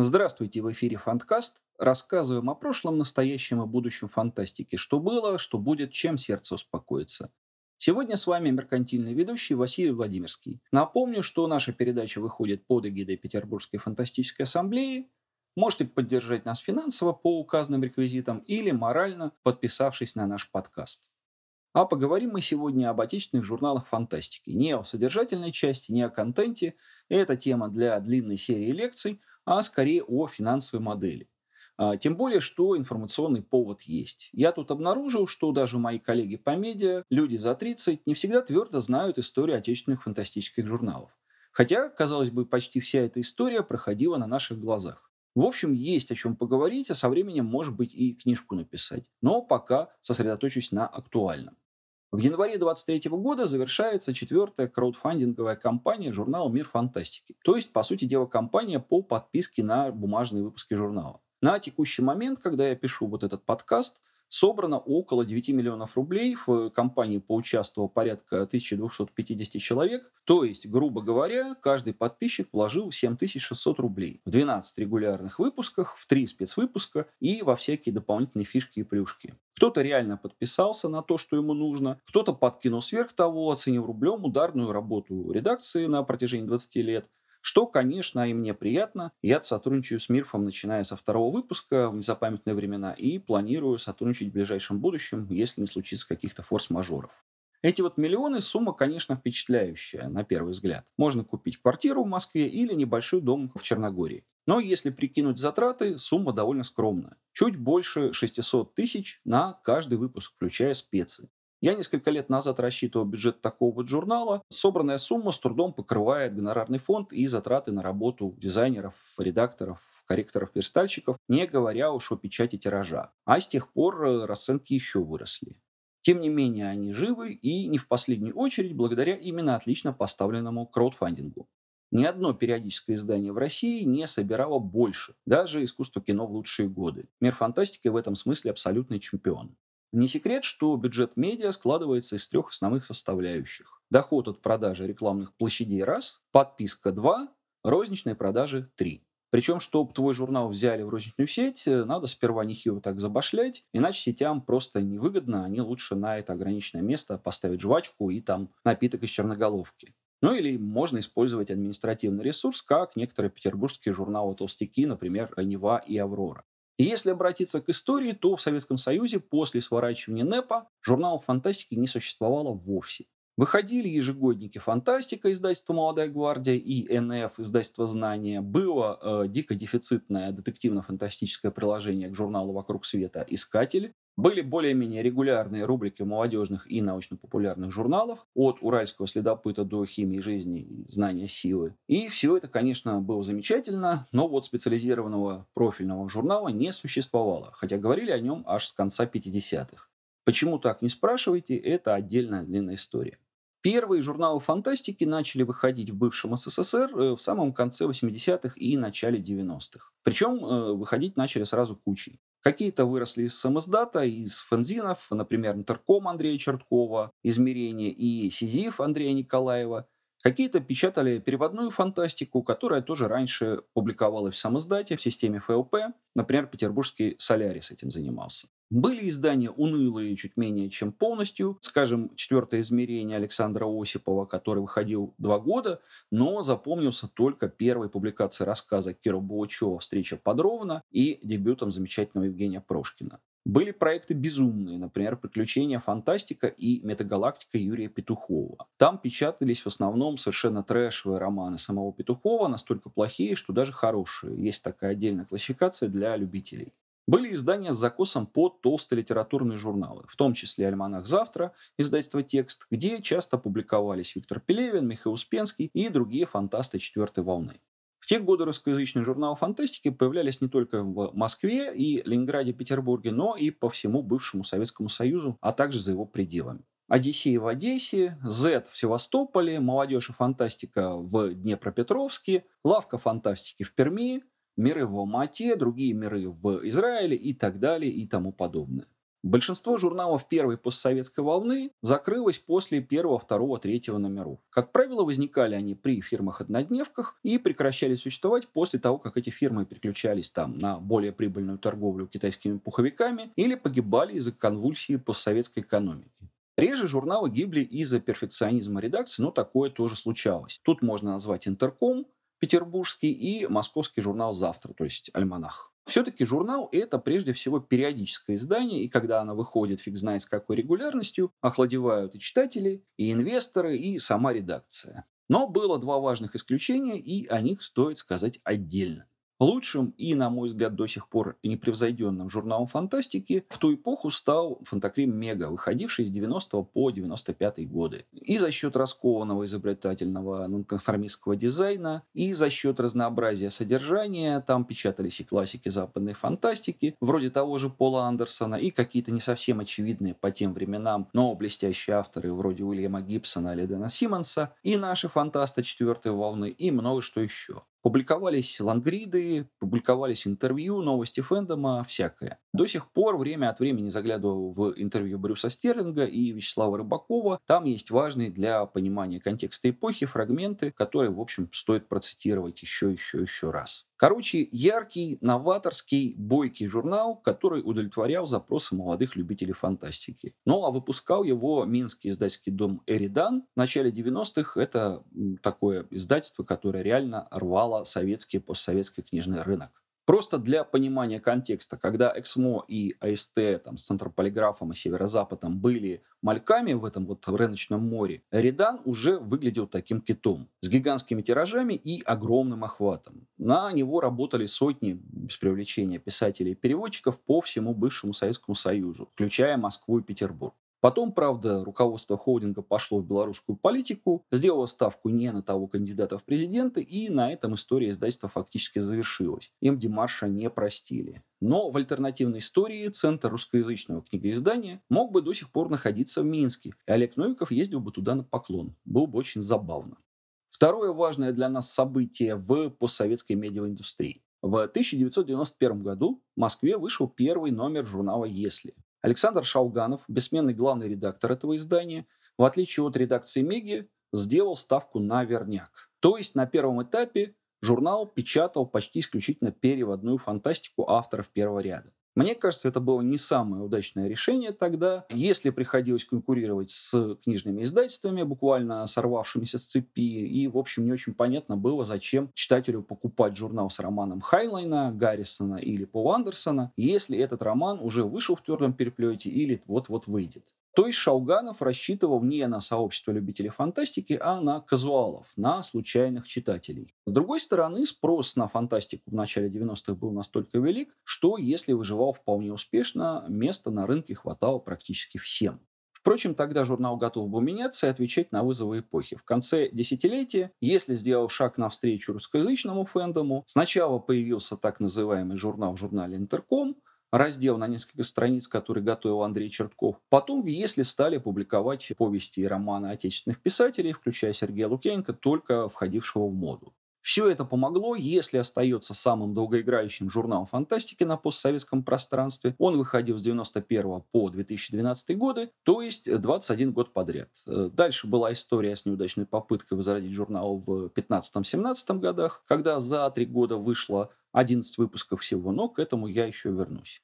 Здравствуйте, в эфире Фанткаст. Рассказываем о прошлом, настоящем и будущем фантастики. Что было, что будет, чем сердце успокоится. Сегодня с вами меркантильный ведущий Василий Владимирский. Напомню, что наша передача выходит под эгидой Петербургской фантастической ассамблеи. Можете поддержать нас финансово по указанным реквизитам или морально, подписавшись на наш подкаст. А поговорим мы сегодня об отечественных журналах фантастики. Не о содержательной части, не о контенте. Это тема для длинной серии лекций, а скорее о финансовой модели. А, тем более, что информационный повод есть. Я тут обнаружил, что даже мои коллеги по медиа, люди за 30, не всегда твердо знают историю отечественных фантастических журналов. Хотя, казалось бы, почти вся эта история проходила на наших глазах. В общем, есть о чем поговорить, а со временем, может быть, и книжку написать. Но пока сосредоточусь на актуальном. В январе 2023 года завершается четвертая краудфандинговая кампания журнала «Мир фантастики». То есть, по сути дела, кампания по подписке на бумажные выпуски журнала. На текущий момент, когда я пишу вот этот подкаст, собрано около 9 миллионов рублей. В компании поучаствовало порядка 1250 человек. То есть, грубо говоря, каждый подписчик вложил 7600 рублей в 12 регулярных выпусках, в 3 спецвыпуска и во всякие дополнительные фишки и плюшки. Кто-то реально подписался на то, что ему нужно, кто-то подкинул сверх того, оценив рублем ударную работу редакции на протяжении 20 лет, что, конечно, и мне приятно. Я сотрудничаю с Мирфом, начиная со второго выпуска в незапамятные времена, и планирую сотрудничать в ближайшем будущем, если не случится каких-то форс-мажоров. Эти вот миллионы сумма, конечно, впечатляющая на первый взгляд. Можно купить квартиру в Москве или небольшой дом в Черногории. Но если прикинуть затраты, сумма довольно скромная. Чуть больше 600 тысяч на каждый выпуск, включая специи. Я несколько лет назад рассчитывал бюджет такого вот журнала. Собранная сумма с трудом покрывает гонорарный фонд и затраты на работу дизайнеров, редакторов, корректоров, перстальщиков, не говоря уж о печати тиража. А с тех пор э, расценки еще выросли. Тем не менее, они живы и не в последнюю очередь благодаря именно отлично поставленному краудфандингу. Ни одно периодическое издание в России не собирало больше, даже искусство кино в лучшие годы. Мир фантастики в этом смысле абсолютный чемпион. Не секрет, что бюджет медиа складывается из трех основных составляющих. Доход от продажи рекламных площадей – раз, подписка – два, розничные продажи – три. Причем, чтобы твой журнал взяли в розничную сеть, надо сперва нехило так забашлять, иначе сетям просто невыгодно, они лучше на это ограниченное место поставить жвачку и там напиток из черноголовки. Ну или можно использовать административный ресурс, как некоторые петербургские журналы «Толстяки», например, «Нева» и «Аврора». И если обратиться к истории, то в Советском Союзе после сворачивания НЭПа журналов фантастики не существовало вовсе. Выходили ежегодники «Фантастика» издательства «Молодая гвардия» и «НФ» издательства «Знания». Было э, дико дефицитное детективно-фантастическое приложение к журналу «Вокруг света» «Искатель». Были более-менее регулярные рубрики молодежных и научно-популярных журналов, от «Уральского следопыта» до «Химии жизни» и «Знания силы». И все это, конечно, было замечательно, но вот специализированного профильного журнала не существовало, хотя говорили о нем аж с конца 50-х. Почему так, не спрашивайте, это отдельная длинная история. Первые журналы фантастики начали выходить в бывшем СССР э, в самом конце 80-х и начале 90-х. Причем э, выходить начали сразу кучей. Какие-то выросли из самоздата, из фензинов, например, Интерком Андрея Черткова, Измерение и Сизиф Андрея Николаева. Какие-то печатали переводную фантастику, которая тоже раньше публиковалась в самоздате, в системе ФЛП. Например, петербургский Солярис этим занимался. Были издания унылые чуть менее чем полностью. Скажем, четвертое измерение Александра Осипова, который выходил два года, но запомнился только первой публикацией рассказа Кира Булычева «Встреча подробно» и дебютом замечательного Евгения Прошкина. Были проекты безумные, например, «Приключения фантастика» и «Метагалактика» Юрия Петухова. Там печатались в основном совершенно трэшевые романы самого Петухова, настолько плохие, что даже хорошие. Есть такая отдельная классификация для любителей. Были издания с закосом под толстые литературные журналы, в том числе «Альманах завтра», издательство «Текст», где часто публиковались Виктор Пелевин, Михаил Успенский и другие фантасты четвертой волны. В те годы русскоязычные журналы фантастики появлялись не только в Москве и Ленинграде, Петербурге, но и по всему бывшему Советскому Союзу, а также за его пределами. Одиссея в Одессе, Z в Севастополе, Молодежь и фантастика в Днепропетровске, Лавка фантастики в Перми, миры в Алмате, другие миры в Израиле и так далее и тому подобное. Большинство журналов первой постсоветской волны закрылось после первого, второго, третьего номеров. Как правило, возникали они при фирмах-однодневках и прекращали существовать после того, как эти фирмы переключались там на более прибыльную торговлю китайскими пуховиками или погибали из-за конвульсии постсоветской экономики. Реже журналы гибли из-за перфекционизма редакции, но такое тоже случалось. Тут можно назвать Интерком, петербургский и московский журнал «Завтра», то есть «Альманах». Все-таки журнал – это прежде всего периодическое издание, и когда оно выходит фиг знает с какой регулярностью, охладевают и читатели, и инвесторы, и сама редакция. Но было два важных исключения, и о них стоит сказать отдельно. Лучшим и, на мой взгляд, до сих пор непревзойденным журналом фантастики в ту эпоху стал Фантакрим Мега, выходивший с 90 по 95 годы. И за счет раскованного изобретательного нонконформистского дизайна, и за счет разнообразия содержания, там печатались и классики западной фантастики, вроде того же Пола Андерсона, и какие-то не совсем очевидные по тем временам, но блестящие авторы вроде Уильяма Гибсона или Дэна Симмонса, и наши фантасты четвертой волны, и много что еще. Публиковались лангриды, публиковались интервью, новости фэндома, всякое. До сих пор время от времени заглядываю в интервью Брюса Стерлинга и Вячеслава Рыбакова. Там есть важные для понимания контекста эпохи фрагменты, которые, в общем, стоит процитировать еще, еще, еще раз. Короче, яркий, новаторский, бойкий журнал, который удовлетворял запросы молодых любителей фантастики. Ну, а выпускал его Минский издательский дом «Эридан». В начале 90-х это такое издательство, которое реально рвало советский постсоветский книжный рынок. Просто для понимания контекста, когда Эксмо и АСТ там, с Центрополиграфом и Северо-Западом были мальками в этом вот рыночном море, Редан уже выглядел таким китом с гигантскими тиражами и огромным охватом. На него работали сотни, без привлечения писателей и переводчиков по всему бывшему Советскому Союзу, включая Москву и Петербург. Потом, правда, руководство холдинга пошло в белорусскую политику, сделало ставку не на того кандидата в президенты, и на этом история издательства фактически завершилась. Им Димаша не простили. Но в альтернативной истории центр русскоязычного книгоиздания мог бы до сих пор находиться в Минске, и Олег Новиков ездил бы туда на поклон. Было бы очень забавно. Второе важное для нас событие в постсоветской медиаиндустрии. В 1991 году в Москве вышел первый номер журнала «Если». Александр Шалганов, бессменный главный редактор этого издания, в отличие от редакции Меги, сделал ставку на верняк. То есть на первом этапе журнал печатал почти исключительно переводную фантастику авторов первого ряда. Мне кажется, это было не самое удачное решение тогда. Если приходилось конкурировать с книжными издательствами, буквально сорвавшимися с цепи, и, в общем, не очень понятно было, зачем читателю покупать журнал с романом Хайнлайна, Гаррисона или Пола Андерсона, если этот роман уже вышел в твердом переплете или вот-вот выйдет. То есть Шалганов рассчитывал не на сообщество любителей фантастики, а на казуалов, на случайных читателей. С другой стороны, спрос на фантастику в начале 90-х был настолько велик, что если выживал вполне успешно, места на рынке хватало практически всем. Впрочем, тогда журнал готов был меняться и отвечать на вызовы эпохи. В конце десятилетия, если сделал шаг навстречу русскоязычному фэндому, сначала появился так называемый журнал в журнале «Интерком», раздел на несколько страниц, который готовил Андрей Чертков. Потом в «Если» стали публиковать повести и романы отечественных писателей, включая Сергея Лукьяненко, только входившего в моду. Все это помогло, если остается самым долгоиграющим журналом фантастики на постсоветском пространстве. Он выходил с 91 по 2012 годы, то есть 21 год подряд. Дальше была история с неудачной попыткой возродить журнал в 15-17 годах, когда за три года вышло 11 выпусков всего, но к этому я еще вернусь.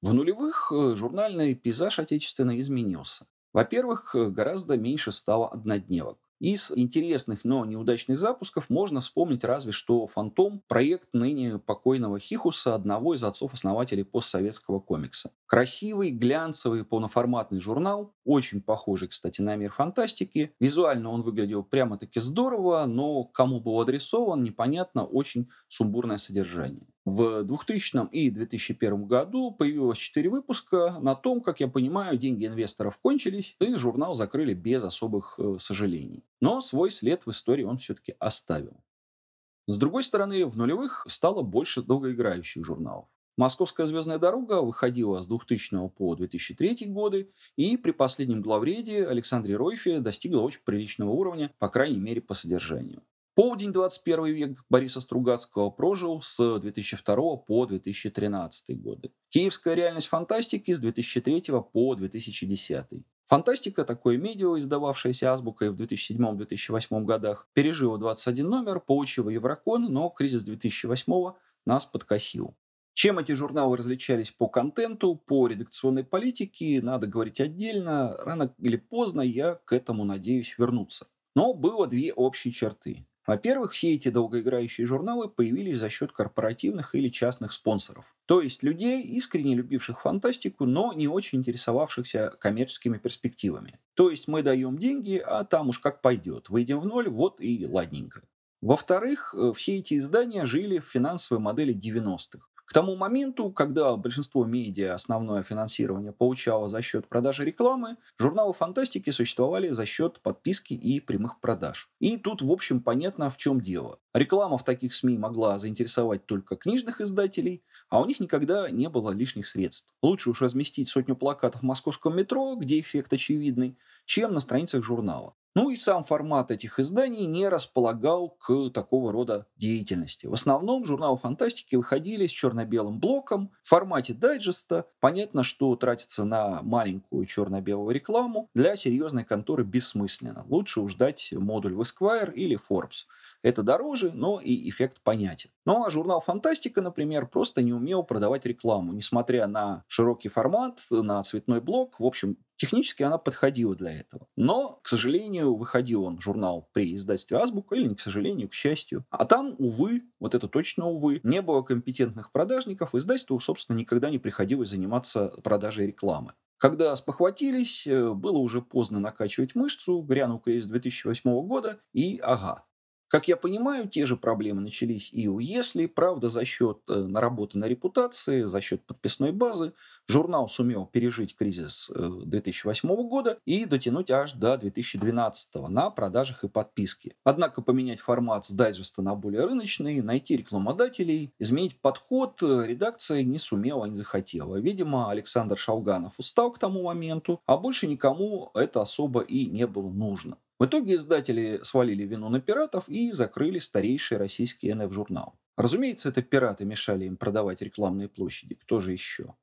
В нулевых э, журнальный пейзаж отечественно изменился. Во-первых, э, гораздо меньше стало однодневок. Из интересных, но неудачных запусков можно вспомнить разве что «Фантом» — проект ныне покойного Хихуса, одного из отцов-основателей постсоветского комикса. Красивый, глянцевый, полноформатный журнал, очень похожий, кстати, на мир фантастики. Визуально он выглядел прямо-таки здорово, но кому был адресован, непонятно, очень сумбурное содержание. В 2000 и 2001 году появилось 4 выпуска. На том, как я понимаю, деньги инвесторов кончились, и журнал закрыли без особых э, сожалений. Но свой след в истории он все-таки оставил. С другой стороны, в нулевых стало больше долгоиграющих журналов. Московская звездная дорога выходила с 2000 по 2003 годы, и при последнем главреде Александре Ройфе достигла очень приличного уровня, по крайней мере, по содержанию. Полдень 21 век Бориса Стругацкого прожил с 2002 по 2013 годы. Киевская реальность фантастики с 2003 по 2010. Фантастика, такое медиа, издававшееся азбукой в 2007-2008 годах, пережила 21 номер, получила Еврокон, но кризис 2008 нас подкосил. Чем эти журналы различались по контенту, по редакционной политике, надо говорить отдельно. Рано или поздно я к этому надеюсь вернуться. Но было две общие черты. Во-первых, все эти долгоиграющие журналы появились за счет корпоративных или частных спонсоров. То есть людей, искренне любивших фантастику, но не очень интересовавшихся коммерческими перспективами. То есть мы даем деньги, а там уж как пойдет. Выйдем в ноль, вот и ладненько. Во-вторых, э, все эти издания жили в финансовой модели 90-х. К тому моменту, когда большинство медиа основное финансирование получало за счет продажи рекламы, журналы фантастики существовали за счет подписки и прямых продаж. И тут, в общем, понятно, в чем дело. Реклама в таких СМИ могла заинтересовать только книжных издателей, а у них никогда не было лишних средств. Лучше уж разместить сотню плакатов в московском метро, где эффект очевидный, чем на страницах журнала. Ну и сам формат этих изданий не располагал к такого рода деятельности. В основном журналы фантастики выходили с черно-белым блоком в формате дайджеста. Понятно, что тратиться на маленькую черно-белую рекламу для серьезной конторы бессмысленно. Лучше уж дать модуль в Esquire или Forbes. Это дороже, но и эффект понятен. Ну а журнал «Фантастика», например, просто не умел продавать рекламу, несмотря на широкий формат, на цветной блок. В общем, технически она подходила для этого. Но, к сожалению, выходил он журнал при издательстве «Азбука», или не к сожалению, к счастью. А там, увы, вот это точно увы, не было компетентных продажников, издательству, собственно, никогда не приходилось заниматься продажей рекламы. Когда спохватились, э, было уже поздно накачивать мышцу, грянул кризис 2008 года, и ага, как я понимаю, те же проблемы начались и у Если, правда, за счет э, наработанной репутации, за счет подписной базы. Журнал сумел пережить кризис 2008 э, года и дотянуть аж до 2012 на продажах и подписке. Однако поменять формат с дайджеста на более рыночный, найти рекламодателей, изменить подход э, редакция не сумела, не захотела. Видимо, Александр Шалганов устал к тому моменту, а больше никому это особо и не было нужно. В итоге издатели свалили вину на пиратов и закрыли старейший российский НФ-журнал. Разумеется, это пираты мешали им продавать рекламные площади. Кто же еще?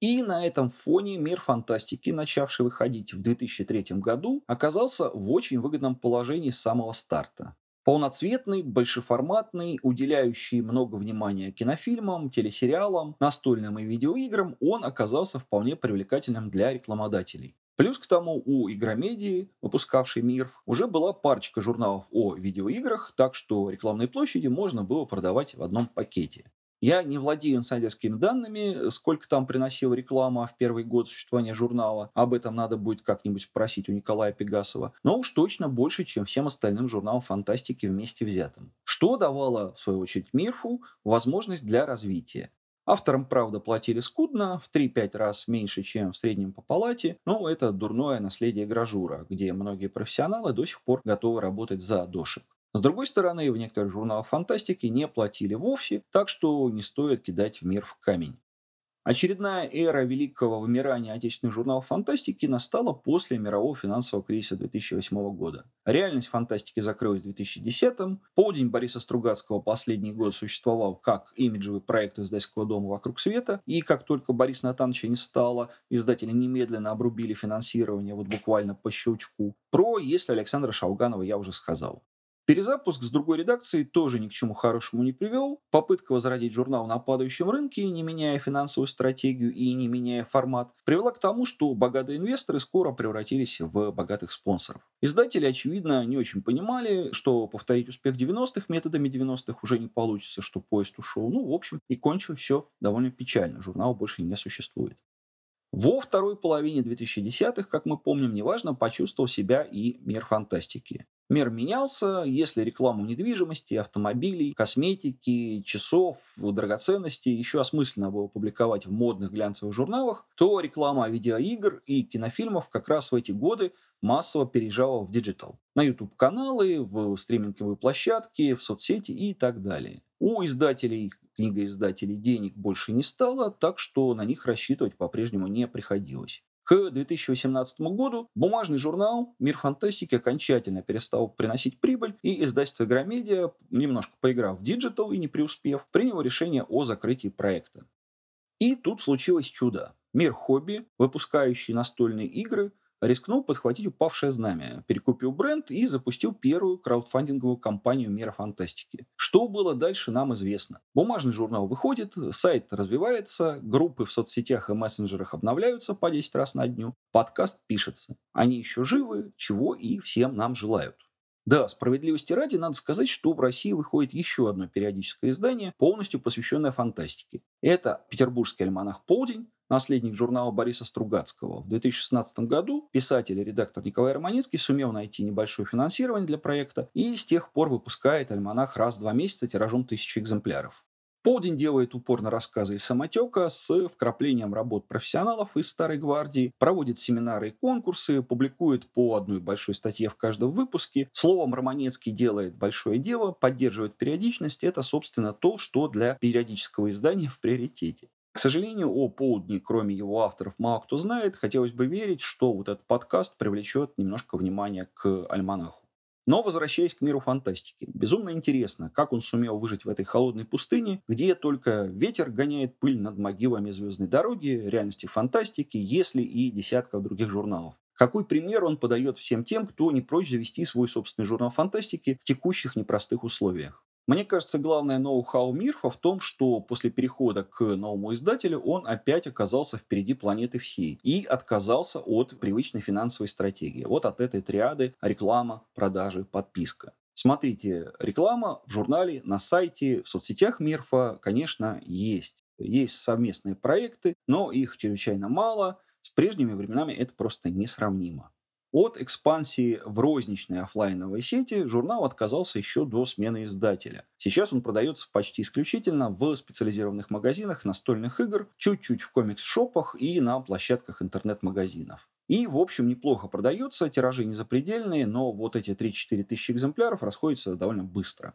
И на этом фоне мир фантастики, начавший выходить в 2003 году, оказался в очень выгодном положении с самого старта. Полноцветный, большеформатный, уделяющий много внимания кинофильмам, телесериалам, настольным и видеоиграм, он оказался вполне привлекательным для рекламодателей. Плюс к тому у Игромедии, выпускавшей МИРФ, уже была парочка журналов о видеоиграх, так что рекламные площади можно было продавать в одном пакете. Я не владею инсайдерскими данными, сколько там приносила реклама в первый год существования журнала. Об этом надо будет как-нибудь спросить у Николая Пегасова. Но уж точно больше, чем всем остальным журналам фантастики вместе взятым. Что давало, в свою очередь, МИРФу возможность для развития. Авторам, правда, платили скудно, в 3-5 раз меньше, чем в среднем по палате, но это дурное наследие гражура, где многие профессионалы до сих пор готовы работать за дошек. С другой стороны, в некоторых журналах фантастики не платили вовсе, так что не стоит кидать в мир в камень. Очередная эра великого вымирания отечественных журналов фантастики настала после мирового финансового кризиса 2008 года. Реальность фантастики закрылась в 2010-м. Полдень Бориса Стругацкого последний год существовал как имиджевый проект издательского дома «Вокруг света». И как только Борис Натановича не стало, издатели немедленно обрубили финансирование вот буквально по щелчку. Про «Если Александра Шалганова» я уже сказал. Перезапуск с другой редакцией тоже ни к чему хорошему не привел. Попытка возродить журнал на падающем рынке, не меняя финансовую стратегию и не меняя формат, привела к тому, что богатые инвесторы скоро превратились в богатых спонсоров. Издатели, очевидно, не очень понимали, что повторить успех 90-х методами 90-х уже не получится, что поезд ушел. Ну, в общем, и кончилось все довольно печально. Журнал больше не существует. Во второй половине 2010-х, как мы помним, неважно, почувствовал себя и мир фантастики. Мир менялся, если рекламу недвижимости, автомобилей, косметики, часов, драгоценностей еще осмысленно было публиковать в модных глянцевых журналах, то реклама видеоигр и кинофильмов как раз в эти годы массово переезжала в digital. На YouTube-каналы, в стриминговые площадки, в соцсети и так далее. У издателей, книгоиздателей денег больше не стало, так что на них рассчитывать по-прежнему не приходилось. К 2018 году бумажный журнал «Мир фантастики» окончательно перестал приносить прибыль, и издательство «Игромедиа», немножко поиграв в digital и не преуспев, приняло решение о закрытии проекта. И тут случилось чудо. Мир хобби, выпускающий настольные игры, рискнул подхватить упавшее знамя, перекупил бренд и запустил первую краудфандинговую кампанию мира фантастики. Что было дальше, нам известно. Бумажный журнал выходит, сайт развивается, группы в соцсетях и мессенджерах обновляются по 10 раз на дню, подкаст пишется. Они еще живы, чего и всем нам желают. Да, справедливости ради, надо сказать, что в России выходит еще одно периодическое издание, полностью посвященное фантастике. Это петербургский альманах «Полдень», наследник журнала Бориса Стругацкого. В 2016 году писатель и редактор Николай Романицкий сумел найти небольшое финансирование для проекта и с тех пор выпускает альманах раз в два месяца тиражом тысячи экземпляров. Полдень делает упор на рассказы из самотека с вкраплением работ профессионалов из Старой Гвардии, проводит семинары и конкурсы, публикует по одной большой статье в каждом выпуске. Словом, Романецкий делает большое дело, поддерживает периодичность. Это, собственно, то, что для периодического издания в приоритете. К сожалению, о полдне, кроме его авторов, мало кто знает. Хотелось бы верить, что вот этот подкаст привлечет немножко внимания к альманаху. Но возвращаясь к миру фантастики, безумно интересно, как он сумел выжить в этой холодной пустыне, где только ветер гоняет пыль над могилами звездной дороги, реальности фантастики, если и десятков других журналов. Какой пример он подает всем тем, кто не прочь завести свой собственный журнал фантастики в текущих непростых условиях? Мне кажется, главное ноу-хау Мирфа в том, что после перехода к новому издателю он опять оказался впереди планеты всей и отказался от привычной финансовой стратегии. Вот от этой триады реклама, продажи, подписка. Смотрите, реклама в журнале, на сайте, в соцсетях Мирфа, конечно, есть. Есть совместные проекты, но их чрезвычайно мало. С прежними временами это просто несравнимо. От экспансии в розничной офлайновой сети журнал отказался еще до смены издателя. Сейчас он продается почти исключительно в специализированных магазинах настольных игр, чуть-чуть в комикс-шопах и на площадках интернет-магазинов. И, в общем, неплохо продается, тиражи не запредельные, но вот эти 3-4 тысячи экземпляров расходятся довольно быстро.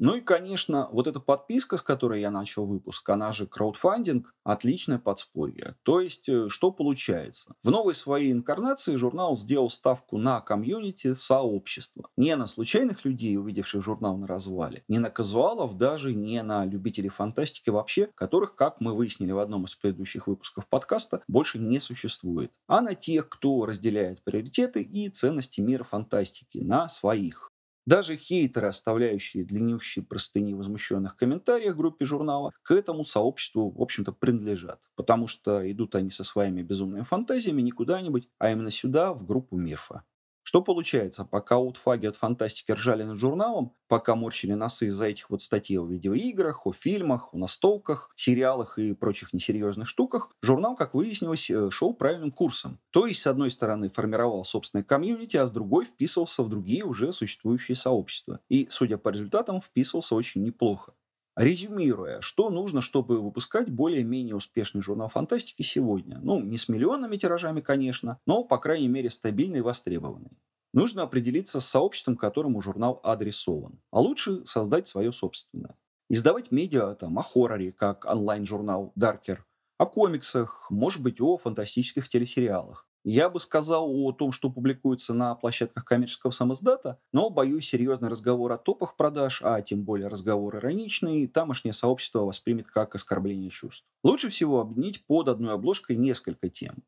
Ну и, конечно, вот эта подписка, с которой я начал выпуск, она же краудфандинг, отличное подспорье. То есть, э, что получается? В новой своей инкарнации журнал сделал ставку на комьюнити, сообщество. Не на случайных людей, увидевших журнал на развале, не на казуалов, даже не на любителей фантастики вообще, которых, как мы выяснили в одном из предыдущих выпусков подкаста, больше не существует, а на тех, кто разделяет приоритеты и ценности мира фантастики, на своих. Даже хейтеры, оставляющие длиннющие простыни возмущенных комментариях в группе журнала, к этому сообществу, в общем-то, принадлежат. Потому что идут они со своими безумными фантазиями не куда-нибудь, а именно сюда, в группу Мирфа. Что получается? Пока аутфаги от фантастики ржали над журналом, пока морщили носы из-за этих вот статей о видеоиграх, о фильмах, о настолках, сериалах и прочих несерьезных штуках, журнал, как выяснилось, э, шел правильным курсом. То есть, с одной стороны, формировал собственное комьюнити, а с другой вписывался в другие уже существующие сообщества. И, судя по результатам, вписывался очень неплохо. Резюмируя, что нужно, чтобы выпускать более-менее успешный журнал фантастики сегодня? Ну, не с миллионными тиражами, конечно, но, по крайней мере, стабильный и востребованный. Нужно определиться с сообществом, которому журнал адресован. А лучше создать свое собственное. Издавать медиа там, о хорроре, как онлайн-журнал Darker, о комиксах, может быть, о фантастических телесериалах. Я бы сказал о том, что публикуется на площадках коммерческого самоздата, но, боюсь, серьезный разговор о топах продаж, а тем более разговор ироничный, тамошнее сообщество воспримет как оскорбление чувств. Лучше всего объединить под одной обложкой несколько тем.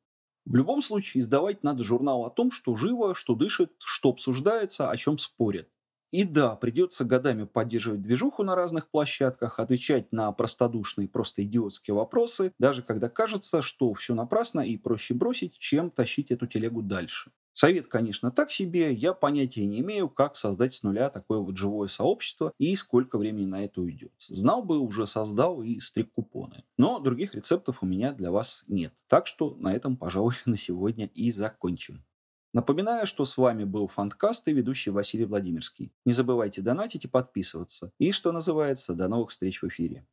В любом случае, издавать надо журнал о том, что живо, что дышит, что обсуждается, о чем спорят. И да, придется годами поддерживать движуху на разных площадках, отвечать на простодушные, просто идиотские вопросы, даже когда кажется, что все напрасно и проще бросить, чем тащить эту телегу дальше. Совет, конечно, так себе. Я понятия не имею, как создать с нуля такое вот живое сообщество и сколько времени на это уйдет. Знал бы, уже создал и стрик купоны. Но других рецептов у меня для вас нет. Так что на этом, пожалуй, на сегодня и закончим. Напоминаю, что с вами был Фанткаст и ведущий Василий Владимирский. Не забывайте донатить и подписываться. И, что называется, до новых встреч в эфире.